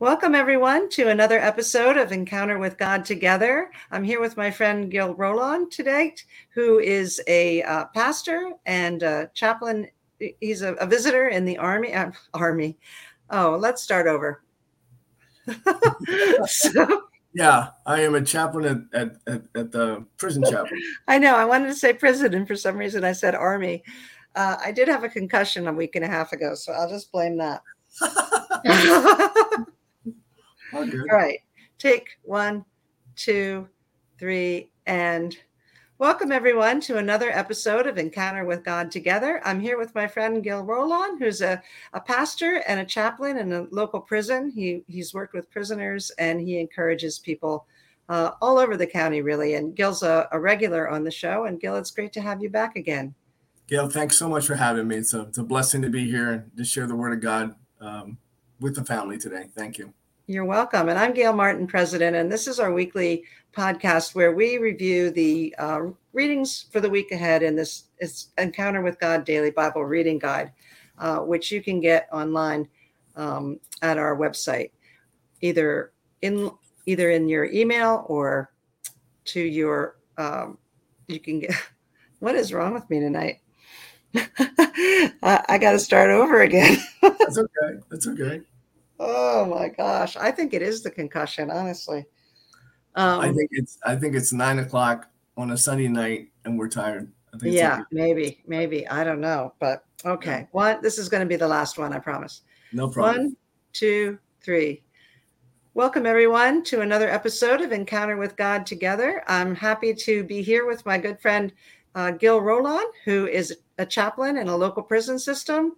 Welcome, everyone, to another episode of Encounter with God Together. I'm here with my friend Gil Roland today, who is a uh, pastor and a chaplain. He's a, a visitor in the Army. Uh, Army. Oh, let's start over. so, yeah, I am a chaplain at, at, at, at, the prison chaplain. I know. I wanted to say prison, and for some reason I said Army. Uh, I did have a concussion a week and a half ago, so I'll just blame that. All right. Take one, two, three, and welcome everyone to another episode of Encounter with God Together. I'm here with my friend Gil Roland, who's a, a pastor and a chaplain in a local prison. He he's worked with prisoners and he encourages people uh, all over the county, really. And Gil's a, a regular on the show. And Gil, it's great to have you back again. Gail, thanks so much for having me. It's a, it's a blessing to be here and to share the word of God um, with the family today. Thank you. You're welcome. And I'm Gail Martin, president, and this is our weekly podcast where we review the uh, readings for the week ahead in this Encounter with God Daily Bible Reading Guide, uh, which you can get online um, at our website, either in either in your email or to your. Um, you can get. What is wrong with me tonight? I, I got to start over again. That's okay. That's okay. Oh my gosh. I think it is the concussion, honestly. Um, I think it's I think it's nine o'clock on a Sunday night and we're tired. yeah, maybe, maybe. I don't know. But okay. One, this is going to be the last one, I promise. No problem. One, two, three. Welcome, everyone, to another episode of Encounter with God Together. I'm happy to be here with my good friend uh, Gil Roland, who is a chaplain in a local prison system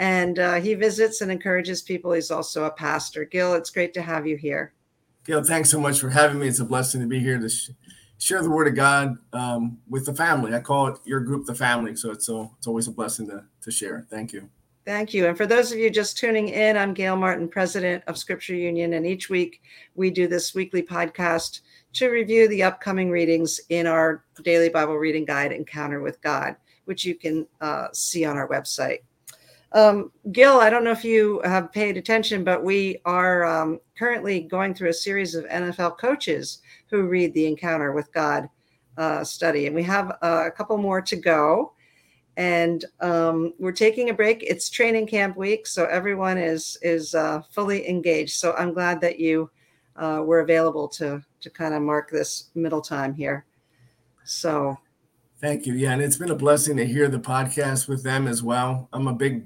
and uh, he visits and encourages people. He's also a pastor. Gil, it's great to have you here. Gil, thanks so much for having me. It's a blessing to be here to sh- share the word of God um, with the family. I call it your group the family, so it's so it's always a blessing to to share. Thank you. Thank you. And for those of you just tuning in, I'm Gail Martin, president of Scripture Union, and each week we do this weekly podcast to review the upcoming readings in our daily Bible reading guide, Encounter with God, which you can uh, see on our website. Um, Gil, I don't know if you have paid attention, but we are um, currently going through a series of NFL coaches who read the Encounter with God uh, study, and we have uh, a couple more to go. And um, we're taking a break. It's training camp week, so everyone is is uh, fully engaged. So I'm glad that you uh, were available to to kind of mark this middle time here. So Thank you. Yeah, and it's been a blessing to hear the podcast with them as well. I'm a big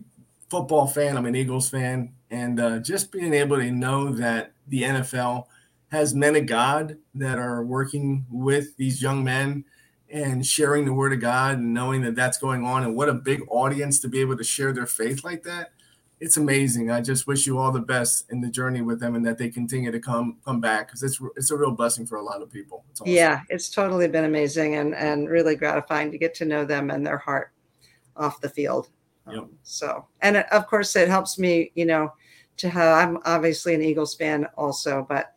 football fan. I'm an Eagles fan, and uh, just being able to know that the NFL has men of God that are working with these young men and sharing the word of God and knowing that that's going on, and what a big audience to be able to share their faith like that. It's amazing. I just wish you all the best in the journey with them, and that they continue to come come back because it's it's a real blessing for a lot of people. It's awesome. Yeah, it's totally been amazing and and really gratifying to get to know them and their heart off the field. Yep. Um, so, and of course, it helps me, you know, to have. I'm obviously an Eagles fan also, but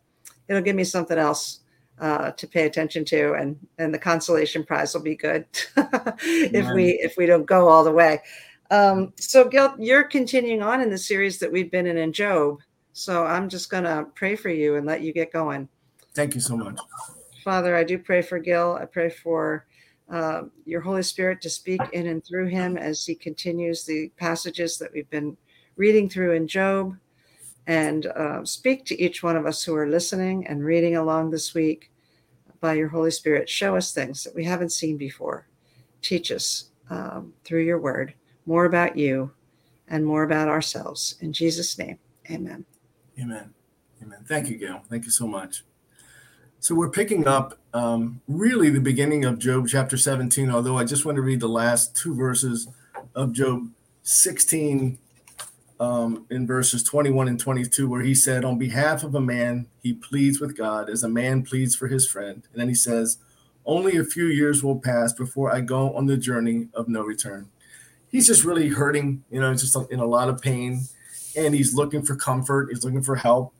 it'll give me something else uh, to pay attention to, and and the consolation prize will be good if we if we don't go all the way. Um, so, Gil, you're continuing on in the series that we've been in in Job. So I'm just gonna pray for you and let you get going. Thank you so much, Father. I do pray for Gil. I pray for uh, your Holy Spirit to speak in and through him as he continues the passages that we've been reading through in Job, and uh, speak to each one of us who are listening and reading along this week by your Holy Spirit. Show us things that we haven't seen before. Teach us um, through your word more about you and more about ourselves. In Jesus' name, amen. Amen. Amen. Thank you, Gail. Thank you so much. So we're picking up um, really the beginning of Job chapter 17, although I just want to read the last two verses of Job 16 um, in verses 21 and 22, where he said, On behalf of a man, he pleads with God as a man pleads for his friend. And then he says, Only a few years will pass before I go on the journey of no return. He's just really hurting, you know, just in a lot of pain, and he's looking for comfort, he's looking for help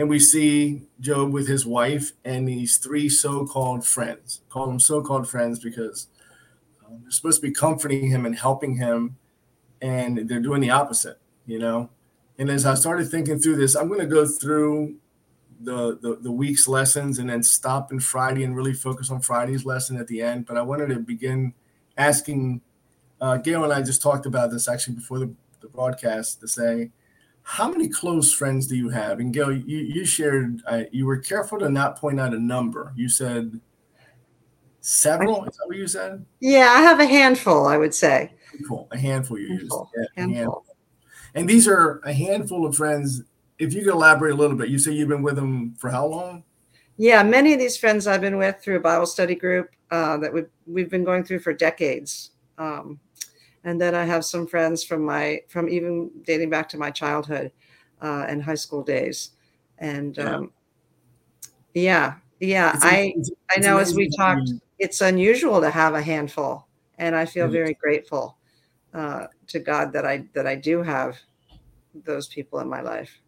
and we see Job with his wife and these three so-called friends. Call them so-called friends because um, they're supposed to be comforting him and helping him, and they're doing the opposite, you know. And as I started thinking through this, I'm going to go through the, the, the week's lessons and then stop in Friday and really focus on Friday's lesson at the end. But I wanted to begin asking uh, Gail and I just talked about this actually before the, the broadcast to say, how many close friends do you have? And Gail, you, you shared, uh, you were careful to not point out a number. You said several. Is that what you said? Yeah, I have a handful, I would say. Cool. A handful you handful. used. Yeah, handful. handful. And these are a handful of friends. If you could elaborate a little bit, you say you've been with them for how long? Yeah, many of these friends I've been with through a Bible study group uh, that we've, we've been going through for decades. Um, and then I have some friends from my from even dating back to my childhood uh, and high school days. And yeah, um, yeah, yeah it's, I it's, I know as we talked, it's unusual to have a handful, and I feel very grateful uh, to God that I that I do have those people in my life.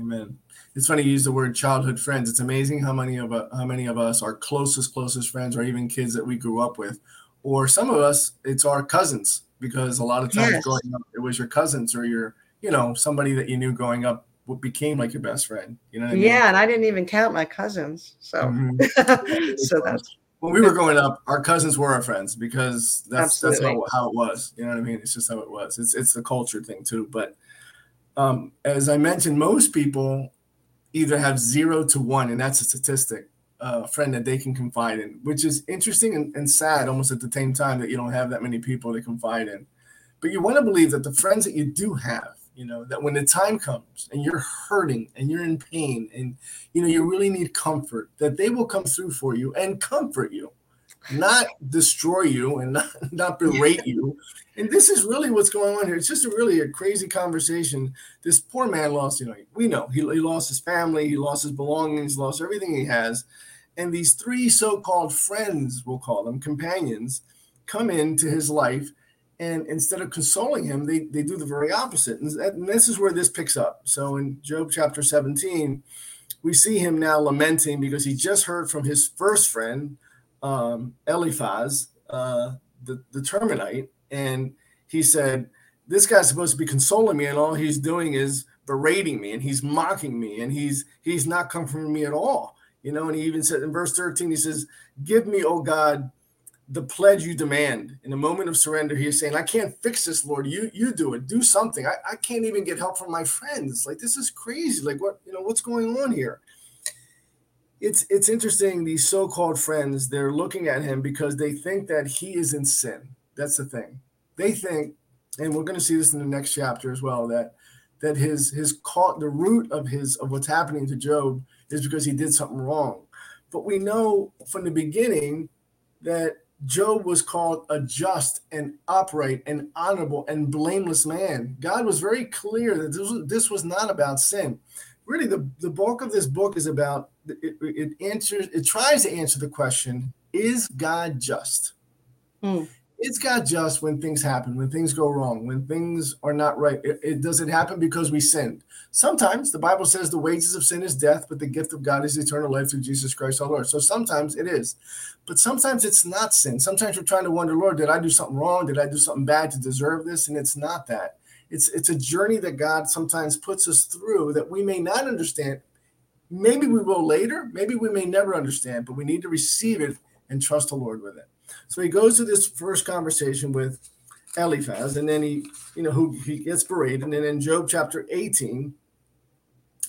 Amen. It's funny you use the word childhood friends. It's amazing how many of uh, how many of us are closest closest friends, or even kids that we grew up with, or some of us it's our cousins because a lot of times yes. growing up it was your cousins or your you know somebody that you knew growing up what became like your best friend. You know I mean? Yeah, and I didn't even count my cousins. So mm-hmm. so that's when we were growing up, our cousins were our friends because that's Absolutely. that's how, how it was. You know what I mean? It's just how it was. It's it's the culture thing too. But um, as I mentioned, most people either have zero to one, and that's a statistic, uh, friend that they can confide in, which is interesting and, and sad almost at the same time that you don't have that many people to confide in. But you want to believe that the friends that you do have you know that when the time comes and you're hurting and you're in pain and you know you really need comfort that they will come through for you and comfort you not destroy you and not, not berate you. And this is really what's going on here. It's just a really a crazy conversation. This poor man lost you know we know he, he lost his family he lost his belongings lost everything he has and these three so-called friends we'll call them companions come into his life and instead of consoling him, they, they do the very opposite. And, and this is where this picks up. So in Job chapter 17, we see him now lamenting because he just heard from his first friend, um, Eliphaz, uh, the, the Temanite, and he said, This guy's supposed to be consoling me, and all he's doing is berating me and he's mocking me and he's he's not comforting me at all. You know, and he even said in verse 13, he says, Give me, oh God, the pledge you demand. In a moment of surrender he is saying i can't fix this lord. You you do it. Do something. I, I can't even get help from my friends. Like this is crazy. Like what you know what's going on here? It's it's interesting these so-called friends they're looking at him because they think that he is in sin. That's the thing. They think and we're going to see this in the next chapter as well that that his his caught the root of his of what's happening to job is because he did something wrong but we know from the beginning that Job was called a just and upright and honorable and blameless man. God was very clear that this was, this was not about sin. Really, the, the bulk of this book is about it, it answers, it tries to answer the question is God just? Mm is God just when things happen, when things go wrong, when things are not right? It, it, does it happen because we sinned? Sometimes the Bible says the wages of sin is death, but the gift of God is eternal life through Jesus Christ our Lord. So sometimes it is, but sometimes it's not sin. Sometimes we're trying to wonder, Lord, did I do something wrong? Did I do something bad to deserve this? And it's not that. It's it's a journey that God sometimes puts us through that we may not understand. Maybe we will later. Maybe we may never understand, but we need to receive it and trust the Lord with it. So he goes to this first conversation with Eliphaz, and then he, you know, who he gets berated, and then in Job chapter 18,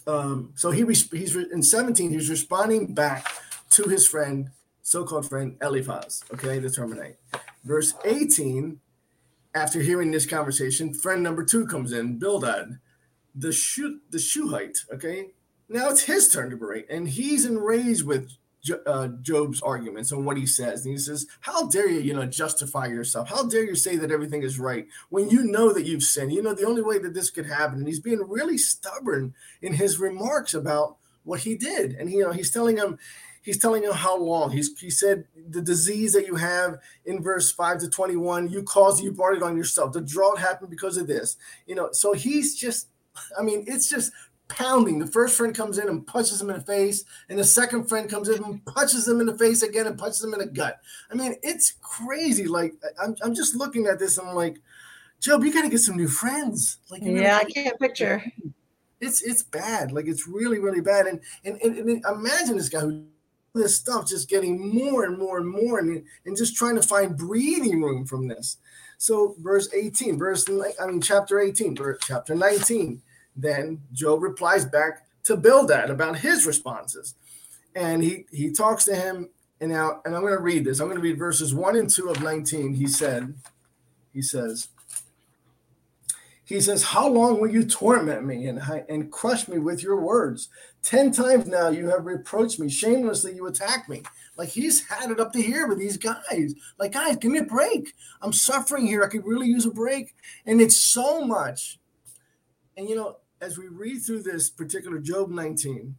um, so he he's in 17, he's responding back to his friend, so-called friend Eliphaz, okay, the Temanite. Verse 18, after hearing this conversation, friend number two comes in, Bildad, the shoot the Shuhite, okay. Now it's his turn to berate, and he's enraged with uh, Job's arguments and what he says. And he says, How dare you, you know, justify yourself? How dare you say that everything is right when you know that you've sinned? You know, the only way that this could happen. And he's being really stubborn in his remarks about what he did. And, you know, he's telling him, he's telling him how long. He's, he said, The disease that you have in verse 5 to 21, you caused, you brought it on yourself. The drought happened because of this. You know, so he's just, I mean, it's just pounding. The first friend comes in and punches him in the face, and the second friend comes in and punches him in the face again and punches him in the gut. I mean, it's crazy. Like I'm, I'm just looking at this and I'm like, Job, you got to get some new friends. Like, yeah, I can't picture. It's it's bad. Like it's really really bad. And and, and, and imagine this guy who this stuff just getting more and more and more and, and just trying to find breathing room from this. So verse 18, verse I mean chapter 18, verse, chapter 19. Then Joe replies back to Bildad about his responses. And he he talks to him and now and I'm going to read this. I'm going to read verses 1 and 2 of 19. He said, he says, he says, How long will you torment me and, and crush me with your words? Ten times now you have reproached me. Shamelessly you attack me. Like he's had it up to here with these guys. Like, guys, give me a break. I'm suffering here. I could really use a break. And it's so much. And you know, as we read through this particular Job 19,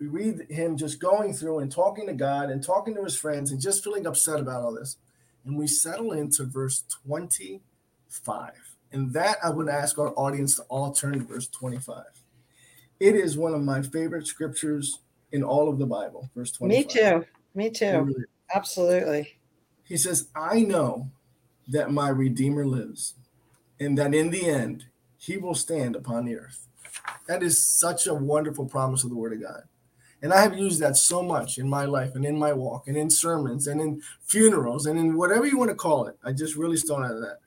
we read him just going through and talking to God and talking to his friends and just feeling upset about all this. And we settle into verse 25. And that I would ask our audience to all turn to verse 25. It is one of my favorite scriptures in all of the Bible, verse 25. Me too. Me too. Absolutely. He says, I know that my Redeemer lives, and that in the end he will stand upon the earth. That is such a wonderful promise of the Word of God. And I have used that so much in my life and in my walk and in sermons and in funerals and in whatever you want to call it. I just really stone out of that.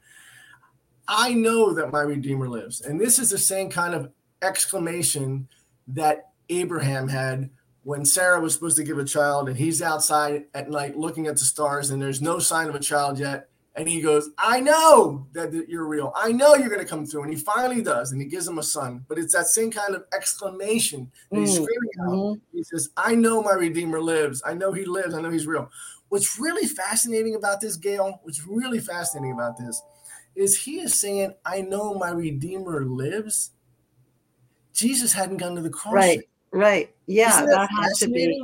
I know that my Redeemer lives. And this is the same kind of exclamation that Abraham had when Sarah was supposed to give a child and he's outside at night looking at the stars and there's no sign of a child yet. And he goes, I know that you're real. I know you're going to come through. And he finally does. And he gives him a son. But it's that same kind of exclamation that he's mm, screaming out. Mm-hmm. He says, I know my Redeemer lives. I know he lives. I know he's real. What's really fascinating about this, Gail, what's really fascinating about this is he is saying, I know my Redeemer lives. Jesus hadn't gone to the cross. Right, yet. right. Yeah, that, that has to be.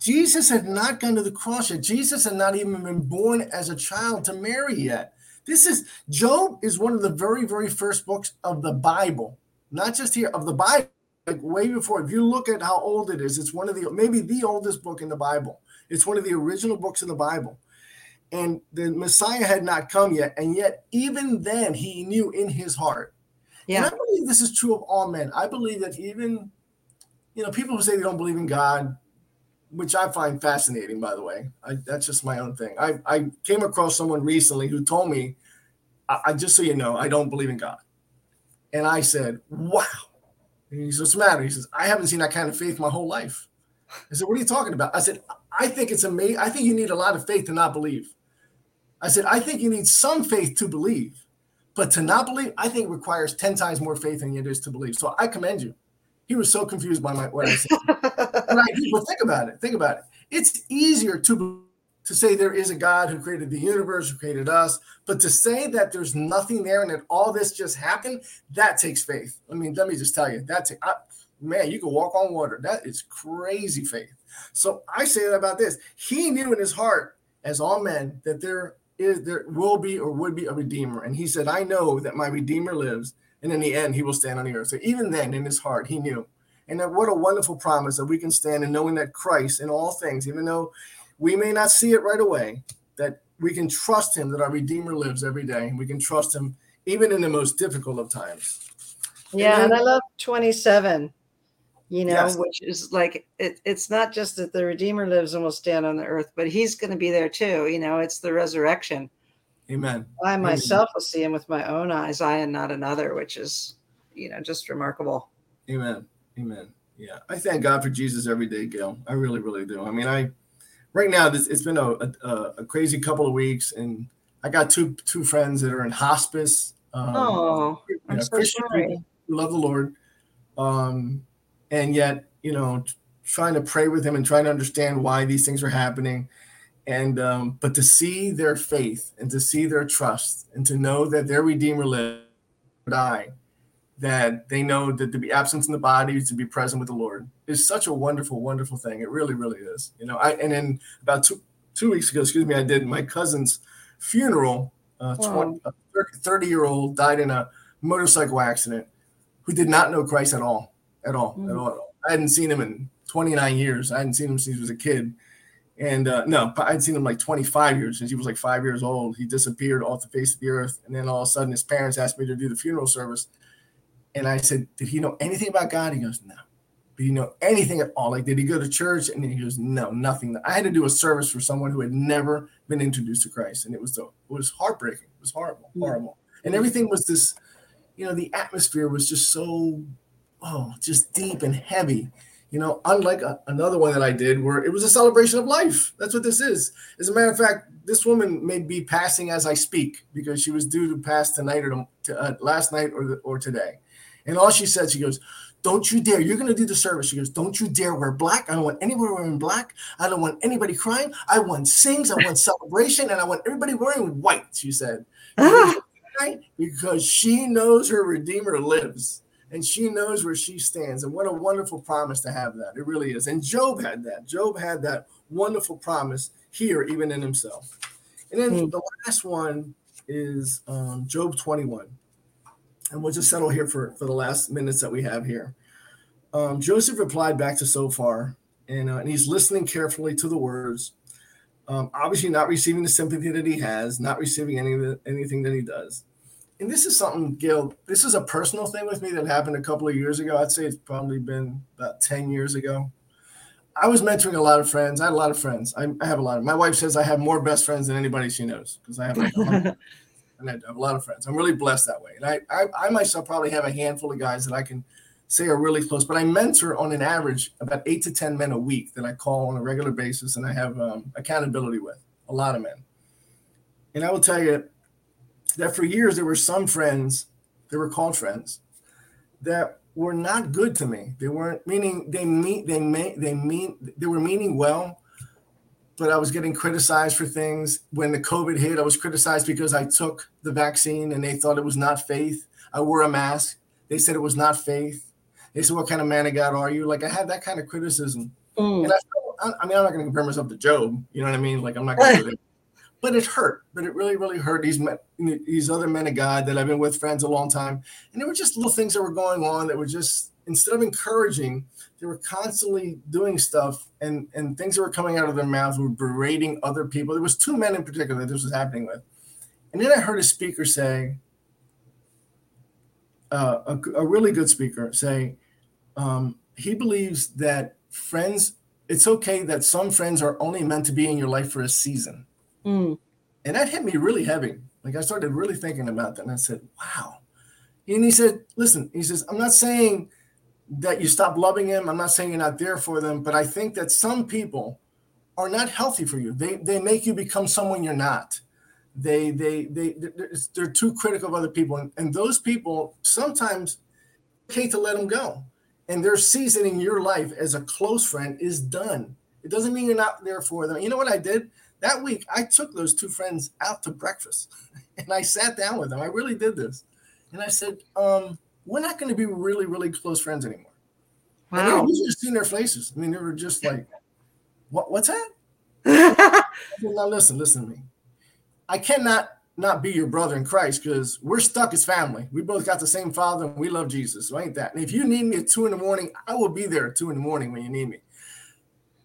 Jesus had not gone to the cross yet. Jesus had not even been born as a child to Mary yet. This is Job is one of the very, very first books of the Bible, not just here of the Bible, like way before. If you look at how old it is, it's one of the maybe the oldest book in the Bible. It's one of the original books in the Bible and the Messiah had not come yet. And yet, even then, he knew in his heart. Yeah. And I believe this is true of all men. I believe that even, you know, people who say they don't believe in God, which I find fascinating, by the way. I, that's just my own thing. I, I came across someone recently who told me, I, I just so you know, I don't believe in God. And I said, wow. And he says, what's the matter? He says, I haven't seen that kind of faith my whole life. I said, what are you talking about? I said, I think it's amazing. I think you need a lot of faith to not believe. I said, I think you need some faith to believe, but to not believe, I think requires 10 times more faith than it is to believe. So I commend you. He was so confused by my what I said. and I, well, think about it. Think about it. It's easier to to say there is a God who created the universe, who created us, but to say that there's nothing there and that all this just happened, that takes faith. I mean, let me just tell you, that's man, you can walk on water. That is crazy faith. So I say that about this. He knew in his heart, as all men, that there is there will be or would be a redeemer. And he said, I know that my redeemer lives, and in the end he will stand on the earth. So even then, in his heart, he knew. And that what a wonderful promise that we can stand in knowing that Christ in all things, even though we may not see it right away, that we can trust him that our Redeemer lives every day. And We can trust him even in the most difficult of times. Yeah, and, then, and I love 27 you know, yes. which is like it, it's not just that the Redeemer lives and will stand on the earth, but he's going to be there too. You know, it's the resurrection. Amen. I Amen. myself will see him with my own eyes, I and not another, which is, you know, just remarkable. Amen. Amen. Yeah. I thank God for Jesus every day, Gail. I really, really do. I mean, I, right now, this, it's been a, a, a crazy couple of weeks, and I got two two friends that are in hospice. Um, oh, I'm know, so Christian sorry. who love the Lord. Um, and yet you know trying to pray with him and trying to understand why these things are happening and um, but to see their faith and to see their trust and to know that their redeemer lived die that they know that to be absent in the body is to be present with the lord is such a wonderful wonderful thing it really really is you know i and then about two two weeks ago excuse me i did my cousin's funeral uh, 20, a 30 year old died in a motorcycle accident who did not know christ at all at all, mm. at all, at all. I hadn't seen him in 29 years. I hadn't seen him since he was a kid. And uh, no, I'd seen him like 25 years since he was like five years old. He disappeared off the face of the earth. And then all of a sudden, his parents asked me to do the funeral service. And I said, Did he know anything about God? He goes, No. Did he know anything at all? Like, did he go to church? And he goes, No, nothing. I had to do a service for someone who had never been introduced to Christ. And it was, it was heartbreaking. It was horrible, mm. horrible. And everything was this, you know, the atmosphere was just so, oh, just deep and heavy you know, unlike a, another one that I did where it was a celebration of life. That's what this is. As a matter of fact, this woman may be passing as I speak because she was due to pass tonight or to, uh, last night or, the, or today. And all she said, she goes, don't you dare. You're going to do the service. She goes, Don't you dare wear black. I don't want anybody wearing black. I don't want anybody crying. I want sings. I want celebration. And I want everybody wearing white, she said. because she knows her Redeemer lives and she knows where she stands. And what a wonderful promise to have that. It really is. And Job had that. Job had that wonderful promise here, even in himself. And then mm. the last one is um, Job 21. And we'll just settle here for, for the last minutes that we have here. Um, Joseph replied back to Zophar, and, uh, and he's listening carefully to the words. Um, obviously, not receiving the sympathy that he has, not receiving any of the, anything that he does and this is something, Gil, this is a personal thing with me that happened a couple of years ago. I'd say it's probably been about 10 years ago. I was mentoring a lot of friends. I had a lot of friends. I, I have a lot of, my wife says I have more best friends than anybody she knows because I have like and I have a lot of friends. I'm really blessed that way. And I, I, I myself probably have a handful of guys that I can say are really close, but I mentor on an average about eight to 10 men a week that I call on a regular basis and I have um, accountability with a lot of men. And I will tell you, that for years there were some friends, they were called friends, that were not good to me. They weren't meaning they mean they may they mean they were meaning well, but I was getting criticized for things. When the COVID hit, I was criticized because I took the vaccine and they thought it was not faith. I wore a mask. They said it was not faith. They said, "What kind of man of God are you?" Like I had that kind of criticism, mm. and I, I mean, I'm not going to compare myself to Job. You know what I mean? Like I'm not going to but it hurt. But it really, really hurt these men, these other men of God that I've been with friends a long time, and there were just little things that were going on that were just instead of encouraging, they were constantly doing stuff, and and things that were coming out of their mouths were berating other people. There was two men in particular that this was happening with, and then I heard a speaker say, uh, a, a, really good speaker say, um, he believes that friends. It's okay that some friends are only meant to be in your life for a season Mm. And that hit me really heavy. Like I started really thinking about that. And I said, wow. And he said, listen, he says, I'm not saying that you stop loving him. I'm not saying you're not there for them, but I think that some people are not healthy for you. They they make you become someone you're not. They they they they're, they're too critical of other people, and, and those people sometimes hate to let them go. And their season in your life as a close friend is done. It doesn't mean you're not there for them. You know what I did? That week I took those two friends out to breakfast and I sat down with them. I really did this. And I said, um, we're not going to be really, really close friends anymore. Wow. And just seen their faces. I mean, they were just like, what, what's that? now listen, listen to me. I cannot not be your brother in Christ because we're stuck as family. We both got the same father and we love Jesus. So ain't that? And if you need me at two in the morning, I will be there at two in the morning when you need me.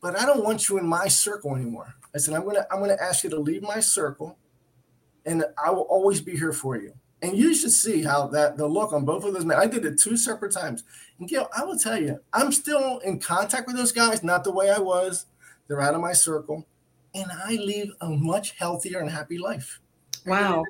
But I don't want you in my circle anymore. I said, I'm gonna I'm gonna ask you to leave my circle, and I will always be here for you. And you should see how that the look on both of those men. I did it two separate times. And Gail, I will tell you, I'm still in contact with those guys, not the way I was. They're out of my circle, and I lead a much healthier and happy life. Wow,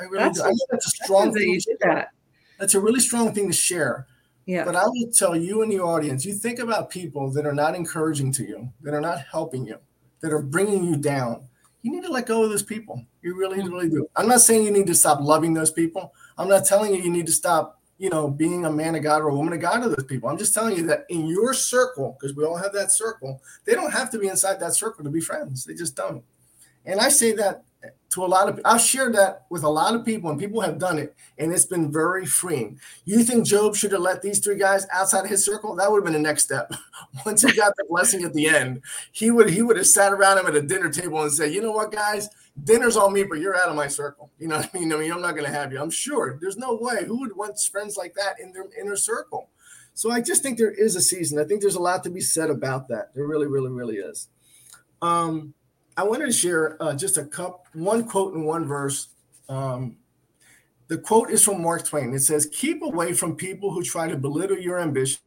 I really, I really do. I that's a strong thing. You did that. That's a really strong thing to share. Yeah. But I will tell you and the audience, you think about people that are not encouraging to you, that are not helping you that are bringing you down, you need to let go of those people. You really, mm-hmm. really do. I'm not saying you need to stop loving those people. I'm not telling you you need to stop, you know, being a man of God or a woman of God to those people. I'm just telling you that in your circle, because we all have that circle, they don't have to be inside that circle to be friends. They just don't. And I say that to a lot of I've shared that with a lot of people and people have done it and it's been very freeing. You think Job should have let these three guys outside of his circle? That would have been the next step. Once he got the blessing at the end, he would he would have sat around him at a dinner table and said, "You know what, guys? Dinner's on me, but you're out of my circle. You know what I mean? I mean, I'm not going to have you. I'm sure there's no way who would want friends like that in their inner circle. So I just think there is a season. I think there's a lot to be said about that. There really, really, really is. Um, I wanted to share uh, just a cup, one quote and one verse. Um, The quote is from Mark Twain. It says, Keep away from people who try to belittle your ambition.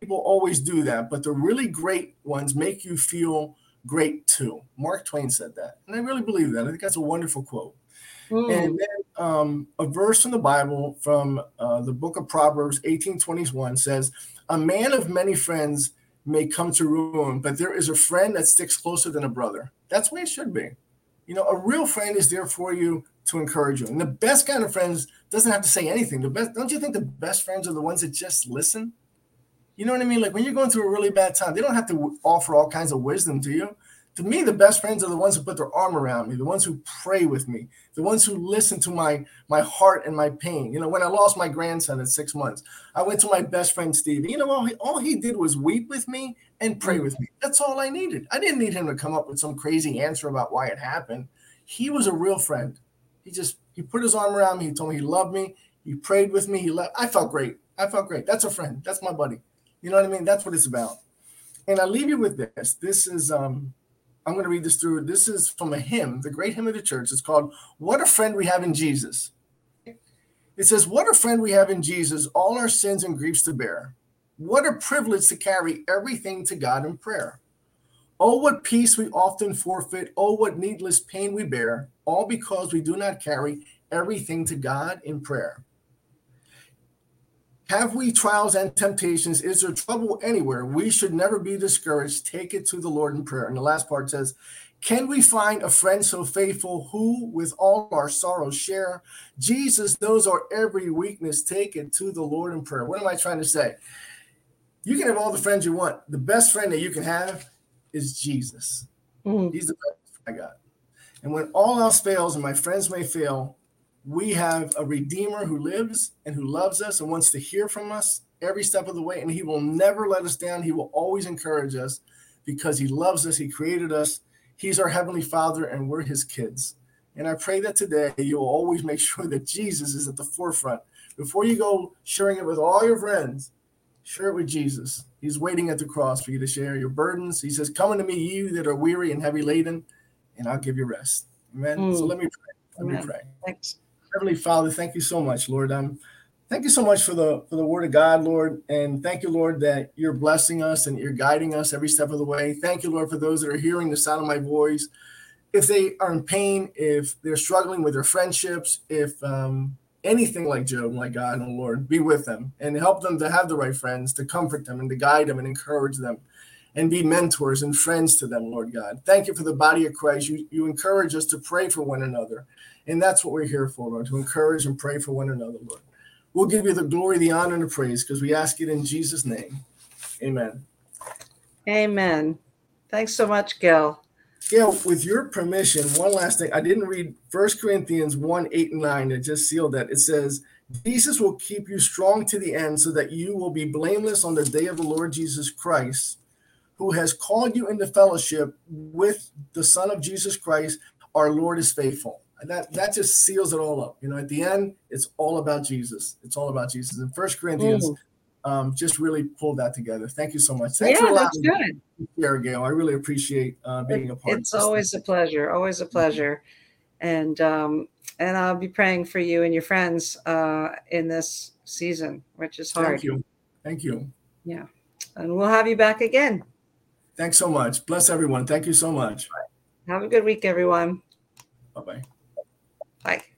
People always do that, but the really great ones make you feel great too. Mark Twain said that. And I really believe that. I think that's a wonderful quote. Mm. And then um, a verse from the Bible from uh, the book of Proverbs 1821 says, A man of many friends may come to ruin, but there is a friend that sticks closer than a brother. That's the way it should be. You know, a real friend is there for you to encourage you. And the best kind of friends doesn't have to say anything. The best, don't you think the best friends are the ones that just listen? You know what I mean? Like when you're going through a really bad time, they don't have to offer all kinds of wisdom to you to me, the best friends are the ones who put their arm around me, the ones who pray with me, the ones who listen to my my heart and my pain. You know, when I lost my grandson at six months, I went to my best friend Steve. You know, all he, all he did was weep with me and pray with me. That's all I needed. I didn't need him to come up with some crazy answer about why it happened. He was a real friend. He just he put his arm around me. He told me he loved me. He prayed with me. He left. I felt great. I felt great. That's a friend. That's my buddy. You know what I mean? That's what it's about. And I leave you with this. This is um I'm going to read this through. This is from a hymn, the great hymn of the church. It's called What a Friend We Have in Jesus. It says, What a friend we have in Jesus, all our sins and griefs to bear. What a privilege to carry everything to God in prayer. Oh, what peace we often forfeit. Oh, what needless pain we bear, all because we do not carry everything to God in prayer. Have we trials and temptations? Is there trouble anywhere? We should never be discouraged. Take it to the Lord in prayer. And the last part says, Can we find a friend so faithful who with all our sorrows share? Jesus knows our every weakness. Take it to the Lord in prayer. What am I trying to say? You can have all the friends you want. The best friend that you can have is Jesus. Mm-hmm. He's the best I got. And when all else fails and my friends may fail, we have a redeemer who lives and who loves us and wants to hear from us every step of the way and he will never let us down. He will always encourage us because he loves us he created us. He's our heavenly father and we're his kids. And i pray that today you'll always make sure that jesus is at the forefront. Before you go sharing it with all your friends share it with jesus. He's waiting at the cross for you to share your burdens. He says come unto me you that are weary and heavy laden and i'll give you rest. Amen. Mm. so let me pray. Let Amen. me pray. Thanks Heavenly Father, thank you so much, Lord. Um, thank you so much for the for the Word of God, Lord, and thank you, Lord, that you're blessing us and you're guiding us every step of the way. Thank you, Lord, for those that are hearing the sound of my voice. If they are in pain, if they're struggling with their friendships, if um, anything like Job, my God and Lord, be with them and help them to have the right friends to comfort them and to guide them and encourage them and be mentors and friends to them, Lord God. Thank you for the body of Christ. You, you encourage us to pray for one another and that's what we're here for, Lord, to encourage and pray for one another, Lord. We'll give you the glory, the honor, and the praise because we ask it in Jesus' name. Amen. Amen. Thanks so much, Gil. Gail, with your permission, one last thing. I didn't read First Corinthians 1 8 and 9. I just sealed that. It says, Jesus will keep you strong to the end so that you will be blameless on the day of the Lord Jesus Christ, who has called you into fellowship with the Son of Jesus Christ. Our Lord is faithful that that just seals it all up. You know, at the end, it's all about Jesus. It's all about Jesus. And First Corinthians mm. um, just really pulled that together. Thank you so much. Thanks yeah, that's good. Share, Gail. I really appreciate uh, being a part. It's always thing. a pleasure. Always a pleasure. And um, and I'll be praying for you and your friends uh, in this season, which is hard. Thank you. Thank you. Yeah, and we'll have you back again. Thanks so much. Bless everyone. Thank you so much. Have a good week, everyone. Bye bye. Bye.